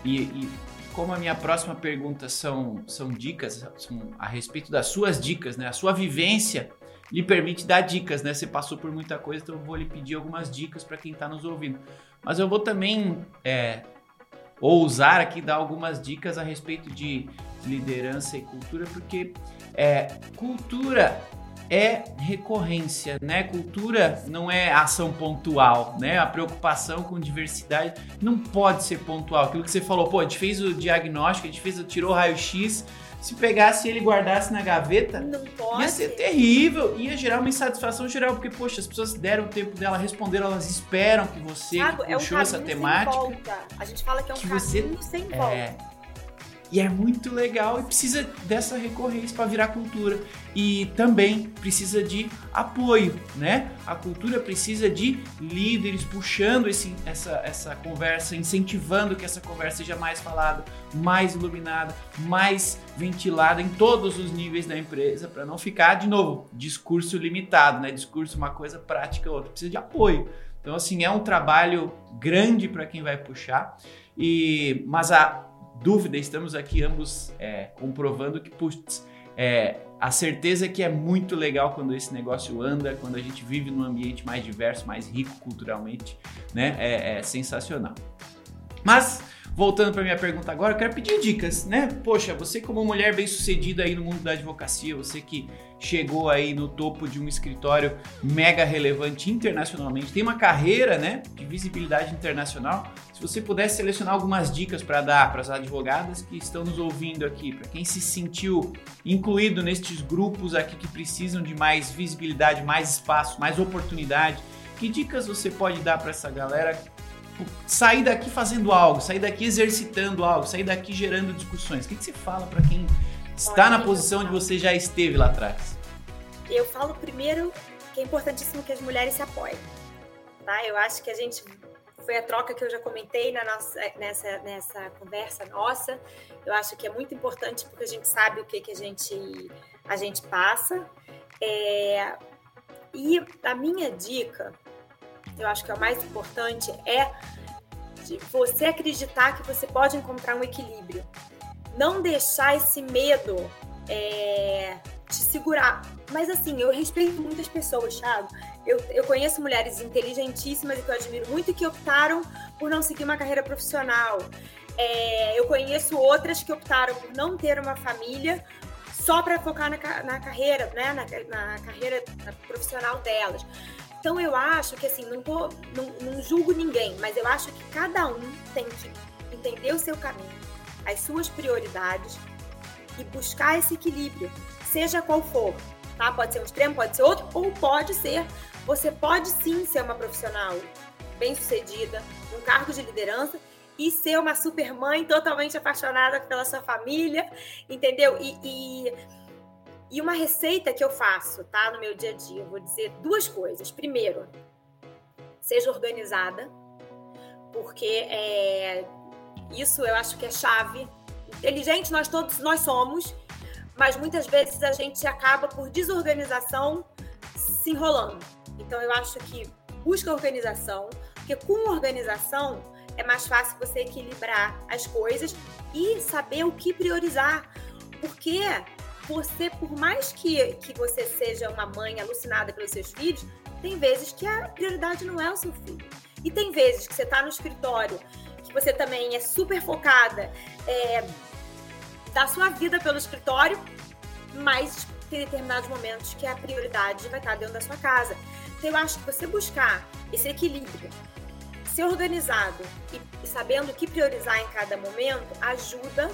E, e, como a minha próxima pergunta são, são dicas, são a respeito das suas dicas, né? A sua vivência lhe permite dar dicas, né? Você passou por muita coisa, então eu vou lhe pedir algumas dicas para quem está nos ouvindo. Mas eu vou também é, ousar aqui dar algumas dicas a respeito de liderança e cultura, porque é, cultura é recorrência, né? Cultura não é ação pontual, né? A preocupação com diversidade não pode ser pontual. Aquilo que você falou, pô, a gente fez o diagnóstico, a gente fez, tirou o raio-x, se pegasse ele e guardasse na gaveta, ia ser terrível, ia gerar uma insatisfação geral, porque, poxa, as pessoas deram o tempo dela, responderam, elas esperam que você Thiago, que puxou é um essa temática. A gente fala que é um que caminho você, sem volta. É, e é muito legal e precisa dessa recorrência para virar cultura. E também precisa de apoio, né? A cultura precisa de líderes puxando esse, essa, essa conversa, incentivando que essa conversa seja mais falada, mais iluminada, mais ventilada em todos os níveis da empresa, para não ficar, de novo, discurso limitado, né? Discurso uma coisa, prática outra. Precisa de apoio. Então, assim, é um trabalho grande para quem vai puxar. E, mas a, dúvida, estamos aqui ambos é, comprovando que, putz, é, a certeza que é muito legal quando esse negócio anda, quando a gente vive num ambiente mais diverso, mais rico culturalmente, né? É, é sensacional. Mas voltando para minha pergunta agora, eu quero pedir dicas, né? Poxa, você como mulher bem sucedida aí no mundo da advocacia, você que chegou aí no topo de um escritório mega relevante internacionalmente, tem uma carreira, né, de visibilidade internacional. Se você pudesse selecionar algumas dicas para dar para as advogadas que estão nos ouvindo aqui, para quem se sentiu incluído nestes grupos aqui que precisam de mais visibilidade, mais espaço, mais oportunidade, que dicas você pode dar para essa galera sair daqui fazendo algo, sair daqui exercitando algo, sair daqui gerando discussões? O que, que você fala para quem está na posição onde você já esteve lá atrás? Eu falo primeiro que é importantíssimo que as mulheres se apoiem. Tá? Eu acho que a gente foi a troca que eu já comentei na nossa, nessa, nessa conversa nossa. Eu acho que é muito importante porque a gente sabe o que, que a, gente, a gente passa. É, e a minha dica, eu acho que é o mais importante, é de você acreditar que você pode encontrar um equilíbrio. Não deixar esse medo é, te segurar. Mas assim, eu respeito muitas pessoas, Thiago. Eu, eu conheço mulheres inteligentíssimas e que eu admiro muito e que optaram por não seguir uma carreira profissional. É, eu conheço outras que optaram por não ter uma família só para focar na, na, carreira, né, na, na carreira profissional delas. Então eu acho que assim, não, tô, não, não julgo ninguém, mas eu acho que cada um tem que entender o seu caminho, as suas prioridades e buscar esse equilíbrio, seja qual for. Tá? Pode ser um extremo, pode ser outro, ou pode ser. Você pode sim ser uma profissional bem-sucedida, um cargo de liderança e ser uma super mãe totalmente apaixonada pela sua família, entendeu? E, e, e, uma receita que eu faço, tá? No meu dia a dia, eu vou dizer duas coisas. Primeiro, seja organizada, porque é, isso eu acho que é chave. Inteligente nós todos nós somos, mas muitas vezes a gente acaba por desorganização se enrolando. Então eu acho que busca organização, porque com organização é mais fácil você equilibrar as coisas e saber o que priorizar. Porque você, por mais que, que você seja uma mãe alucinada pelos seus filhos, tem vezes que a prioridade não é o seu filho. E tem vezes que você está no escritório, que você também é super focada, é, sua vida pelo escritório, mas tem determinados momentos que a prioridade vai estar dentro da sua casa. Então, eu acho que você buscar esse equilíbrio ser organizado e, sabendo o que priorizar em cada momento ajuda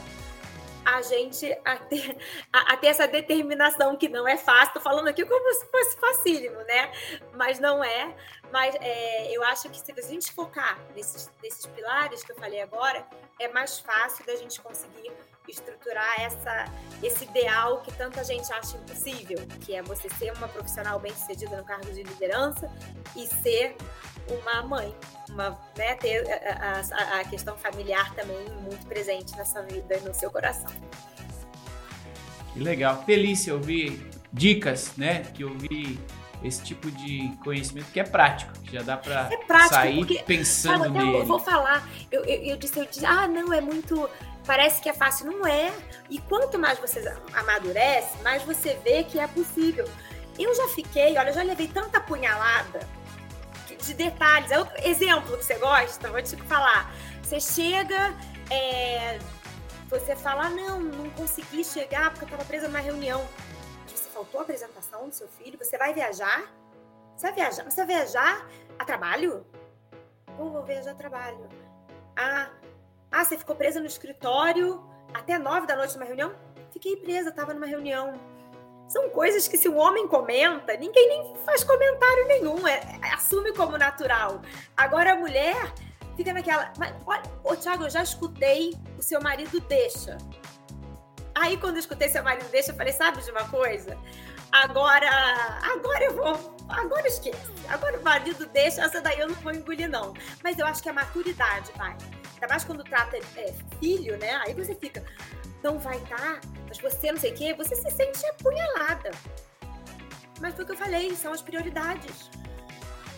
a gente a ter, a, a ter, essa determinação que não é fácil. Tô falando aqui como se fosse facílimo, né? Mas não é. Mas é, eu acho que se a gente focar nesses, nesses pilares que eu falei agora, é mais fácil da gente conseguir estruturar essa, esse ideal que tanta gente acha impossível, que é você ser uma profissional bem-sucedida no cargo de liderança e ser uma mãe, uma, né, ter a, a, a, questão familiar também muito presente na sua vida e no seu coração. Que legal. Delícia ouvir dicas, né? Que ouvir esse tipo de conhecimento que é prático, que já dá para é sair porque, pensando sabe, nele. Eu vou falar, eu, eu, eu, disse, eu disse, ah, não, é muito, parece que é fácil. Não é. E quanto mais você amadurece, mais você vê que é possível. Eu já fiquei, olha, eu já levei tanta punhalada de detalhes. É outro exemplo que você gosta, vou te falar. Você chega, é, você fala, ah, não, não consegui chegar porque eu estava presa numa reunião. Você faltou a apresentação do seu filho, você vai viajar? Você vai viajar? Você vai viajar a trabalho? Pô, vou viajar a trabalho. Ah, ah, você ficou presa no escritório até nove da noite numa reunião? Fiquei presa, estava numa reunião são coisas que se um homem comenta, ninguém nem faz comentário nenhum, é, é, assume como natural. Agora a mulher fica naquela, mas olha, ô Thiago, eu já escutei o seu marido deixa. Aí quando eu escutei seu marido deixa, eu falei, sabe de uma coisa? Agora, agora eu vou, agora esquece. Agora o marido deixa, essa daí eu não vou engolir não. Mas eu acho que a maturidade vai. Ainda mais quando trata é, filho, né? Aí você fica, não vai estar, mas você não sei o quê, você se sente apunhalada. Mas foi o que eu falei, são as prioridades.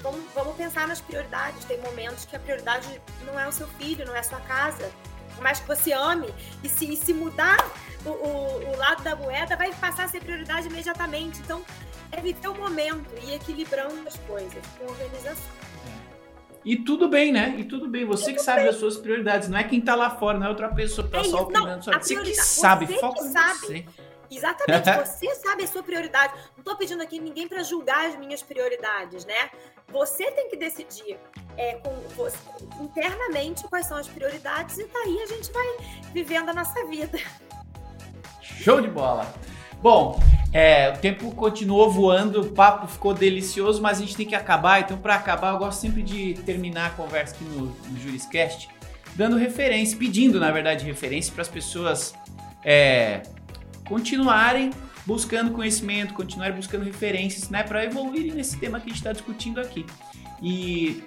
Vamos, vamos pensar nas prioridades. Tem momentos que a prioridade não é o seu filho, não é a sua casa. Por mais que você ame, e se, e se mudar o, o, o lado da moeda, vai passar a ser prioridade imediatamente. Então, é viver o momento e equilibrando as coisas com organização. E tudo bem, né? E tudo bem. Você tudo que sabe bem. as suas prioridades. Não é quem tá lá fora, não é outra pessoa que tá é só opinando. Você que sabe, você foca que sabe. você. Exatamente, [laughs] você sabe a sua prioridade. Não tô pedindo aqui ninguém para julgar as minhas prioridades, né? Você tem que decidir é, com internamente quais são as prioridades e daí a gente vai vivendo a nossa vida. Show de bola! Bom, é, o tempo continuou voando, o papo ficou delicioso, mas a gente tem que acabar. Então, para acabar, eu gosto sempre de terminar a conversa aqui no, no Juriscast dando referência, pedindo, na verdade, referência para as pessoas é, continuarem buscando conhecimento, continuarem buscando referências, né, para evoluírem nesse tema que a gente está discutindo aqui. E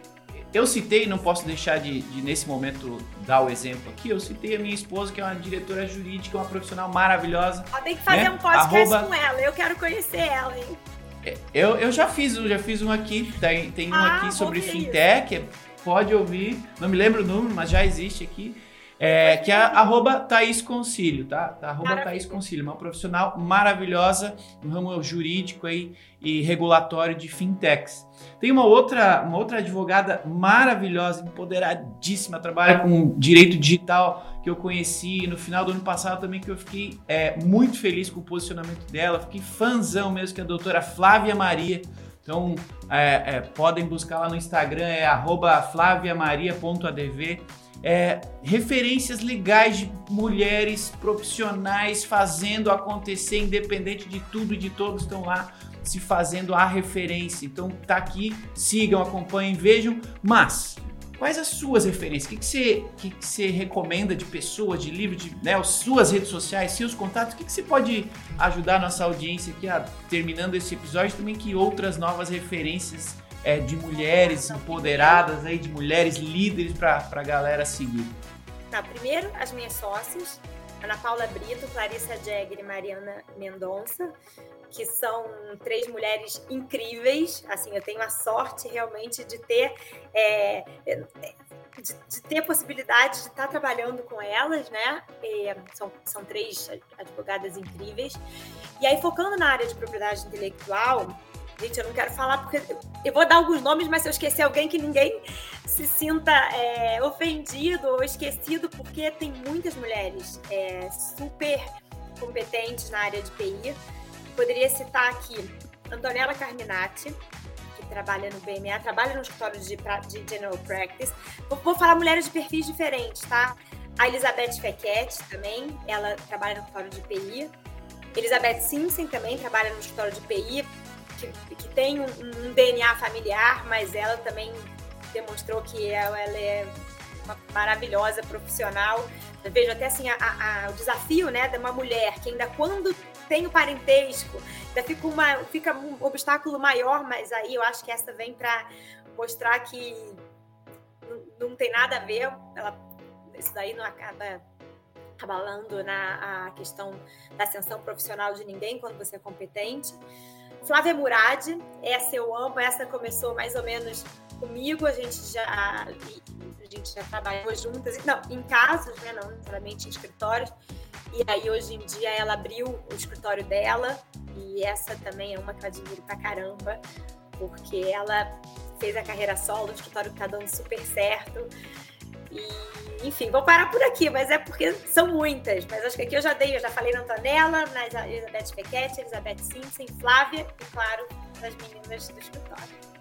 eu citei, não posso deixar de, de, nesse momento dar o exemplo aqui, eu citei a minha esposa, que é uma diretora jurídica, uma profissional maravilhosa. Tem que fazer né? um podcast Arroba... com ela, eu quero conhecer ela, hein? É, eu, eu já fiz, eu já fiz um aqui, tem, tem um ah, aqui sobre fintech, isso. pode ouvir, não me lembro o número, mas já existe aqui. É, que é arroba Thaís Concílio, tá? tá arroba Thaís Concílio, uma profissional maravilhosa no ramo jurídico aí e regulatório de fintechs. Tem uma outra, uma outra advogada maravilhosa, empoderadíssima, trabalha com direito digital que eu conheci no final do ano passado também, que eu fiquei é, muito feliz com o posicionamento dela, fiquei fãzão mesmo, que é a doutora Flávia Maria. Então, é, é, podem buscar lá no Instagram, é flaviamaria.adv é, referências legais de mulheres profissionais fazendo acontecer, independente de tudo e de todos estão lá se fazendo a referência. Então tá aqui, sigam, acompanhem, vejam. Mas quais as suas referências? O que, que, você, que, que você recomenda de pessoas, de livros, de né, as suas redes sociais, seus contatos? O que, que você pode ajudar a nossa audiência aqui, a, terminando esse episódio, também que outras novas referências é, de mulheres empoderadas, aí, de mulheres líderes para a galera seguir? Tá, primeiro, as minhas sócias, Ana Paula Brito, Clarissa Jäger e Mariana Mendonça, que são três mulheres incríveis. Assim, eu tenho a sorte realmente de ter é, de, de, ter a possibilidade de estar trabalhando com elas, né? E são, são três advogadas incríveis. E aí, focando na área de propriedade intelectual, Gente, eu não quero falar porque eu vou dar alguns nomes, mas se eu esquecer alguém que ninguém se sinta é, ofendido ou esquecido, porque tem muitas mulheres é, super competentes na área de PI. Poderia citar aqui Antonella Carminati, que trabalha no BMA, trabalha no escritório de, de General Practice. Vou, vou, falar mulheres de perfis diferentes, tá? A Elizabeth Fequete também, ela trabalha no escritório de PI. Elizabeth Simpson também trabalha no escritório de PI que, que tem um, um, DNA familiar, mas ela também demonstrou que ela, ela é uma maravilhosa profissional. Eu vejo até assim a, a, o desafio né, de uma mulher que ainda quando tem o parentesco, ainda fica, uma, fica um obstáculo maior, mas aí eu acho que essa vem para mostrar que não, não, tem nada a ver, ela, isso daí não acaba abalando na a questão da ascensão profissional de ninguém quando você é competente. Flávia Murad, essa eu amo, essa começou mais ou menos comigo, a gente já a gente já trabalhou juntas, não, em casos, né, não necessariamente em escritórios. E aí hoje em dia ela abriu o escritório dela e essa também é uma que eu admiro pra caramba, porque ela fez a carreira solo, o escritório tá dando super certo. E, enfim, vou parar por aqui, mas é porque são muitas. Mas acho que aqui eu já dei, eu já falei na Antonella, na Elizabeth Pequete, Elizabeth Simpson, Flávia e, claro, das meninas do escritório.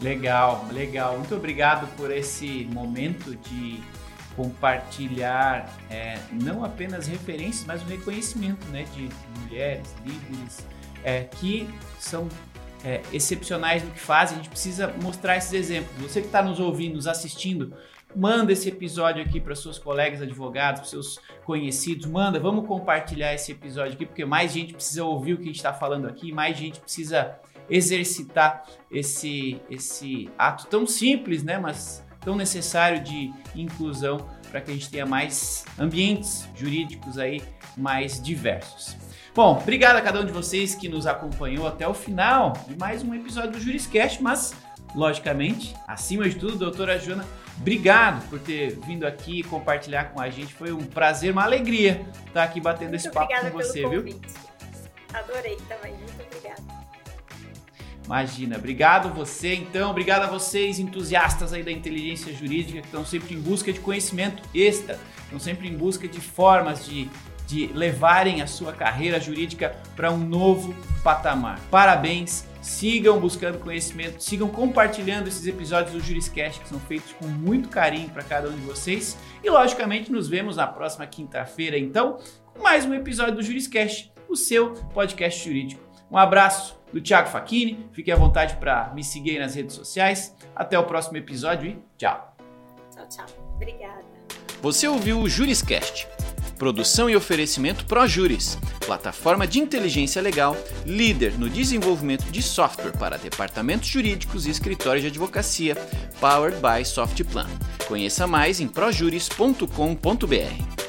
Legal, legal. Muito obrigado por esse momento de compartilhar é, não apenas referências, mas o reconhecimento né, de mulheres, líderes, é, que são é, excepcionais no que fazem. A gente precisa mostrar esses exemplos. Você que está nos ouvindo, nos assistindo, manda esse episódio aqui para seus colegas advogados, para seus conhecidos, manda, vamos compartilhar esse episódio aqui, porque mais gente precisa ouvir o que a gente está falando aqui, mais gente precisa exercitar esse, esse ato tão simples, né, mas tão necessário de inclusão para que a gente tenha mais ambientes jurídicos aí mais diversos. Bom, obrigado a cada um de vocês que nos acompanhou até o final de mais um episódio do Juriscast, mas, logicamente, acima de tudo, doutora Joana, obrigado por ter vindo aqui compartilhar com a gente. Foi um prazer, uma alegria estar aqui batendo muito esse papo com você, viu? Adorei também. Imagina, obrigado você então, obrigado a vocês entusiastas aí da inteligência jurídica que estão sempre em busca de conhecimento extra, estão sempre em busca de formas de de levarem a sua carreira jurídica para um novo patamar. Parabéns, sigam buscando conhecimento, sigam compartilhando esses episódios do Juriscast que são feitos com muito carinho para cada um de vocês. E logicamente nos vemos na próxima quinta-feira, então, com mais um episódio do Juriscast, o seu podcast jurídico. Um abraço do Thiago Facchini, fique à vontade para me seguir aí nas redes sociais. Até o próximo episódio e tchau. Tchau, tchau. Obrigada. Você ouviu o Juriscast Produção e oferecimento ProJuris, plataforma de inteligência legal, líder no desenvolvimento de software para departamentos jurídicos e escritórios de advocacia, powered by Softplan. Conheça mais em projuris.com.br.